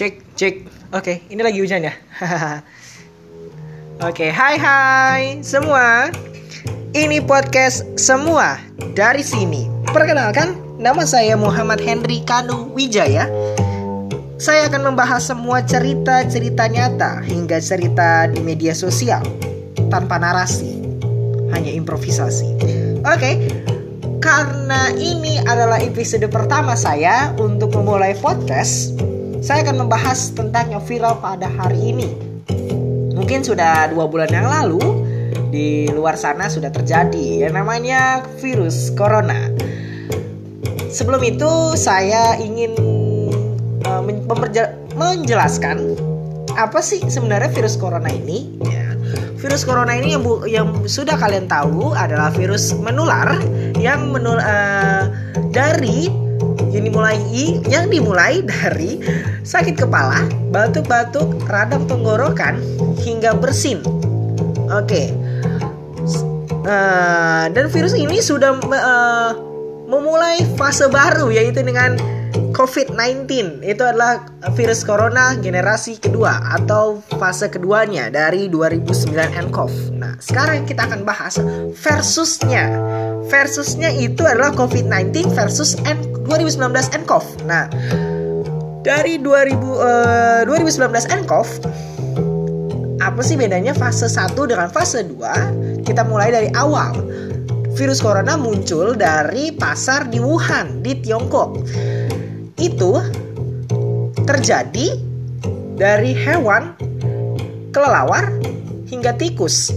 Cek, cek. Oke, ini lagi hujan ya. Oke, hai hai semua. Ini podcast semua dari sini. Perkenalkan, nama saya Muhammad Henry Kanu Wijaya. Saya akan membahas semua cerita-cerita nyata hingga cerita di media sosial tanpa narasi, hanya improvisasi. Oke, karena ini adalah episode pertama saya untuk memulai podcast, saya akan membahas tentang yang viral pada hari ini. Mungkin sudah dua bulan yang lalu di luar sana sudah terjadi yang namanya virus corona. Sebelum itu saya ingin uh, menjelaskan apa sih sebenarnya virus corona ini? Ya, virus corona ini yang yang sudah kalian tahu adalah virus menular yang menul uh, dari yang dimulai yang dimulai dari sakit kepala, batuk-batuk, radang tenggorokan hingga bersin. Oke. Uh, dan virus ini sudah uh, memulai fase baru yaitu dengan COVID-19 itu adalah virus corona generasi kedua atau fase keduanya dari 2009 nCoV. Nah, sekarang kita akan bahas versusnya. Versusnya itu adalah COVID-19 versus N 2019 nCoV. Nah, dari 2000 uh, 2019 nCoV apa sih bedanya fase 1 dengan fase 2? Kita mulai dari awal virus corona muncul dari pasar di Wuhan di Tiongkok. Itu terjadi dari hewan kelelawar hingga tikus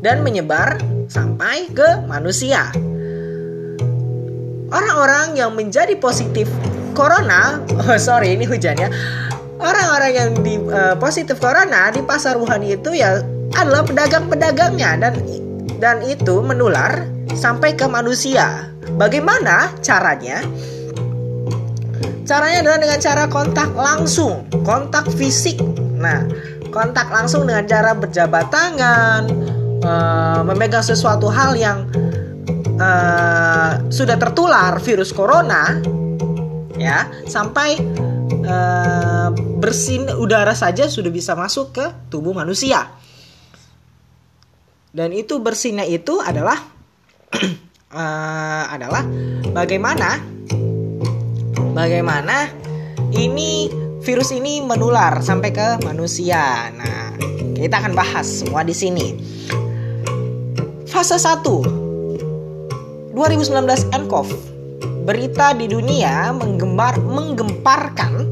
dan menyebar sampai ke manusia. Orang-orang yang menjadi positif corona, oh sorry ini hujan ya. Orang-orang yang di uh, positif corona di pasar Wuhan itu ya adalah pedagang-pedagangnya dan dan itu menular sampai ke manusia. Bagaimana caranya? Caranya adalah dengan cara kontak langsung, kontak fisik. Nah, kontak langsung dengan cara berjabat tangan, uh, memegang sesuatu hal yang uh, sudah tertular virus corona, ya, sampai uh, bersin udara saja sudah bisa masuk ke tubuh manusia dan itu bersihnya itu adalah uh, adalah bagaimana bagaimana ini virus ini menular sampai ke manusia. Nah, kita akan bahas semua di sini. Fase 1 2019 nCoV berita di dunia menggemar menggemparkan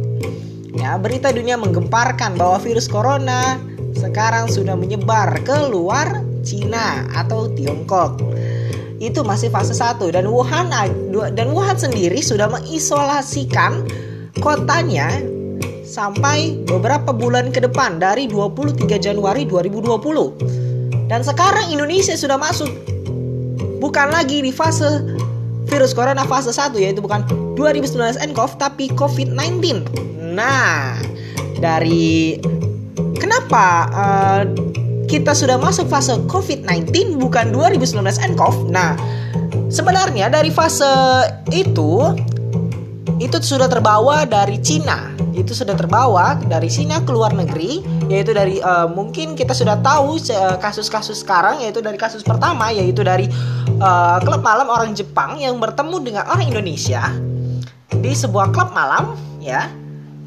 ya berita dunia menggemparkan bahwa virus corona sekarang sudah menyebar ke luar Cina atau Tiongkok. Itu masih fase 1 dan Wuhan dan Wuhan sendiri sudah mengisolasikan kotanya sampai beberapa bulan ke depan dari 23 Januari 2020. Dan sekarang Indonesia sudah masuk bukan lagi di fase virus corona fase 1 yaitu bukan 2019 nCoV tapi COVID-19. Nah, dari kenapa uh, kita sudah masuk fase COVID-19 bukan 2019 nCoV. Nah, sebenarnya dari fase itu itu sudah terbawa dari Cina. Itu sudah terbawa dari Cina ke luar negeri, yaitu dari uh, mungkin kita sudah tahu kasus-kasus uh, sekarang yaitu dari kasus pertama yaitu dari uh, klub malam orang Jepang yang bertemu dengan orang Indonesia di sebuah klub malam ya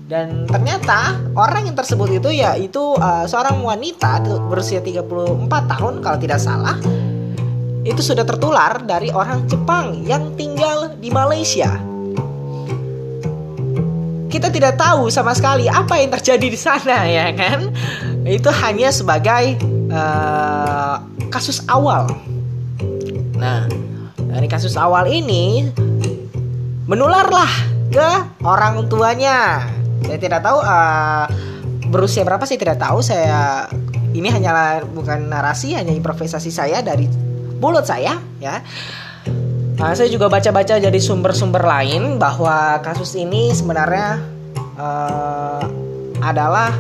dan ternyata orang yang tersebut itu ya itu uh, seorang wanita berusia 34 tahun kalau tidak salah itu sudah tertular dari orang Jepang yang tinggal di Malaysia. Kita tidak tahu sama sekali apa yang terjadi di sana ya kan. Itu hanya sebagai uh, kasus awal. Nah, dari kasus awal ini menularlah ke orang tuanya saya tidak tahu uh, berusia berapa sih tidak tahu saya ini hanyalah bukan narasi hanya improvisasi saya dari mulut saya ya Nah, saya juga baca-baca jadi sumber-sumber lain bahwa kasus ini sebenarnya uh, adalah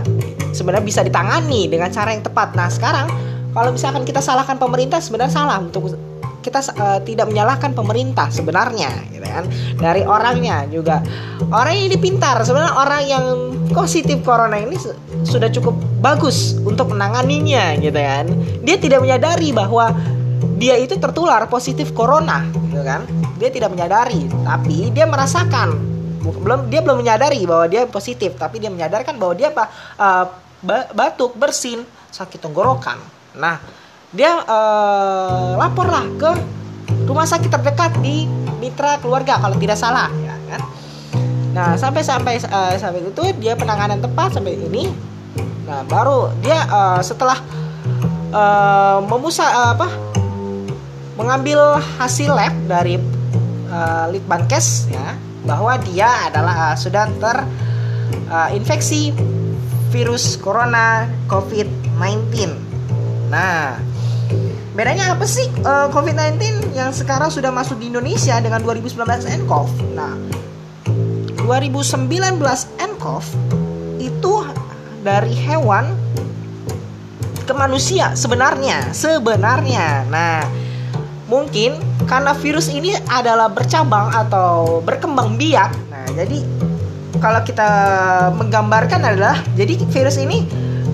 sebenarnya bisa ditangani dengan cara yang tepat. Nah, sekarang kalau misalkan kita salahkan pemerintah sebenarnya salah untuk kita uh, tidak menyalahkan pemerintah sebenarnya gitu kan. Dari orangnya juga. Orang ini pintar sebenarnya orang yang positif corona ini su sudah cukup bagus untuk menanganinya gitu kan. Dia tidak menyadari bahwa dia itu tertular positif corona gitu kan. Dia tidak menyadari tapi dia merasakan. Belum dia belum menyadari bahwa dia positif tapi dia menyadarkan bahwa dia apa uh, batuk bersin sakit tenggorokan. Nah dia uh, laporlah ke rumah sakit terdekat di mitra keluarga kalau tidak salah ya kan nah sampai sampai uh, sampai itu dia penanganan tepat sampai ini nah baru dia uh, setelah uh, memusa uh, apa mengambil hasil lab dari uh, Litbangkes ya bahwa dia adalah uh, sudah terinfeksi uh, virus corona COVID-19. Nah, bedanya apa sih uh, COVID-19 yang sekarang sudah masuk di Indonesia dengan 2019 nCoV? Nah, 2019 nCoV itu dari hewan ke manusia sebenarnya, sebenarnya. Nah, mungkin karena virus ini adalah bercabang atau berkembang biak. Nah, jadi kalau kita menggambarkan adalah jadi virus ini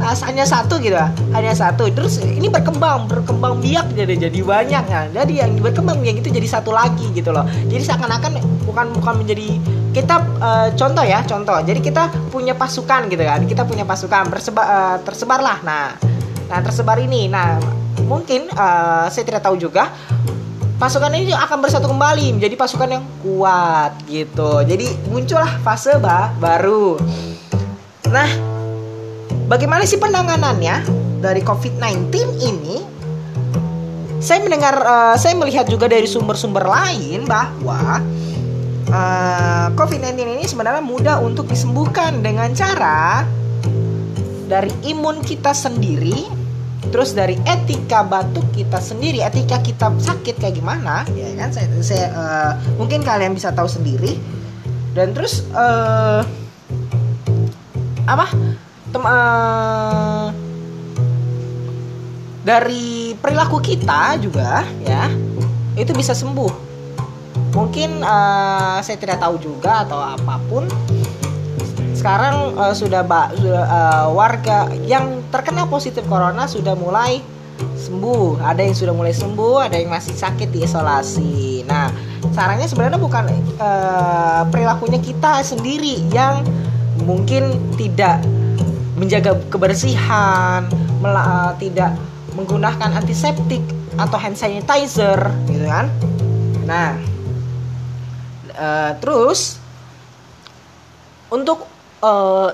hanya satu gitu hanya satu. Terus ini berkembang berkembang biak jadi jadi banyak kan jadi yang berkembang biak itu jadi satu lagi gitu loh. Jadi seakan-akan bukan bukan menjadi kita uh, contoh ya contoh. Jadi kita punya pasukan gitu kan. Kita punya pasukan bersebar uh, tersebarlah nah. Nah tersebar ini. Nah mungkin uh, saya tidak tahu juga pasukan ini akan bersatu kembali menjadi pasukan yang kuat gitu. Jadi muncullah fase ba baru. Nah, bagaimana sih penanganannya dari COVID-19 ini? Saya mendengar, uh, saya melihat juga dari sumber-sumber lain bahwa uh, COVID-19 ini sebenarnya mudah untuk disembuhkan dengan cara dari imun kita sendiri terus dari etika batuk kita sendiri etika kita sakit kayak gimana ya kan? Saya, saya uh, mungkin kalian bisa tahu sendiri. Dan terus uh, apa tem uh, dari perilaku kita juga ya itu bisa sembuh mungkin uh, saya tidak tahu juga atau apa pun sekarang uh, sudah uh, warga yang terkena positif corona sudah mulai sembuh. Ada yang sudah mulai sembuh, ada yang masih sakit di isolasi. Nah, caranya sebenarnya bukan uh, perilakunya kita sendiri yang mungkin tidak menjaga kebersihan, mela, tidak menggunakan antiseptik atau hand sanitizer, gitu kan? Nah, uh, terus untuk uh,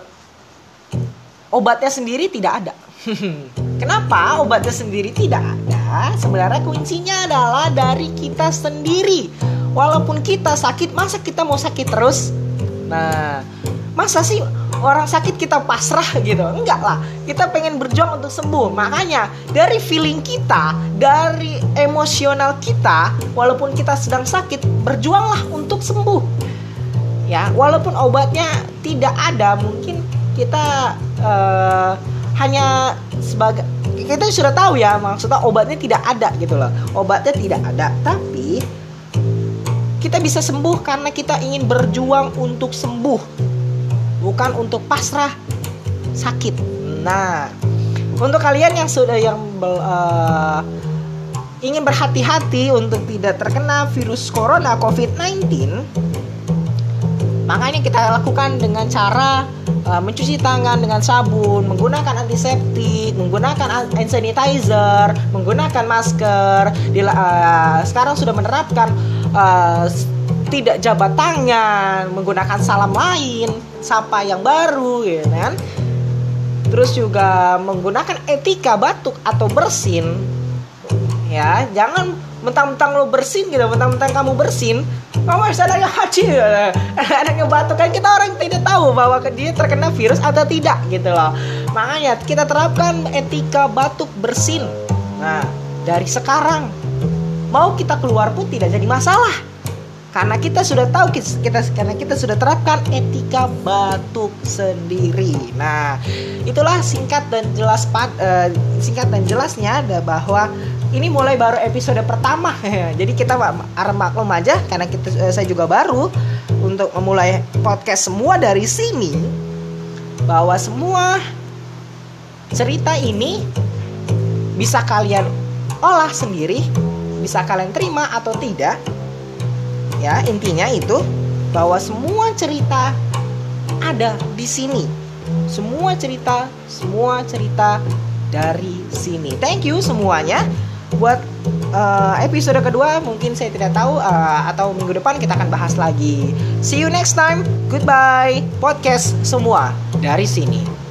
obatnya sendiri tidak ada. Kenapa obatnya sendiri tidak ada? Sebenarnya kuncinya adalah dari kita sendiri. Walaupun kita sakit, masa kita mau sakit terus? Nah, masa sih orang sakit kita pasrah gitu? Enggak lah, kita pengen berjuang untuk sembuh. Makanya dari feeling kita, dari emosional kita, walaupun kita sedang sakit, berjuanglah untuk sembuh ya walaupun obatnya tidak ada mungkin kita uh, hanya sebagai kita sudah tahu ya maksudnya obatnya tidak ada gitu loh obatnya tidak ada tapi kita bisa sembuh karena kita ingin berjuang untuk sembuh bukan untuk pasrah sakit nah untuk kalian yang sudah yang uh, ingin berhati-hati untuk tidak terkena virus corona COVID-19 Makanya kita lakukan dengan cara uh, mencuci tangan dengan sabun, menggunakan antiseptik, menggunakan hand sanitizer, menggunakan masker. Di, uh, sekarang sudah menerapkan uh, tidak jabat tangan, menggunakan salam lain, sapa yang baru, ya kan? Terus juga menggunakan etika batuk atau bersin. Ya, jangan mentang-mentang lo bersin gitu, mentang-mentang kamu bersin, kamu harus yang haji ada yang batuk. Kan kita orang tidak tahu bahwa dia terkena virus atau tidak gitu loh. Makanya kita terapkan etika batuk bersin. Nah dari sekarang mau kita keluar pun tidak jadi masalah karena kita sudah tahu kita karena kita sudah terapkan etika batuk sendiri. Nah, itulah singkat dan jelas uh, singkat dan jelasnya ada bahwa ini mulai baru episode pertama. Jadi kita harap maklum aja karena kita eh, saya juga baru untuk memulai podcast semua dari sini bahwa semua cerita ini bisa kalian olah sendiri, bisa kalian terima atau tidak. Ya, intinya itu bahwa semua cerita ada di sini. Semua cerita, semua cerita dari sini. Thank you semuanya. Buat uh, episode kedua mungkin saya tidak tahu uh, atau minggu depan kita akan bahas lagi. See you next time. Goodbye. Podcast semua dari sini.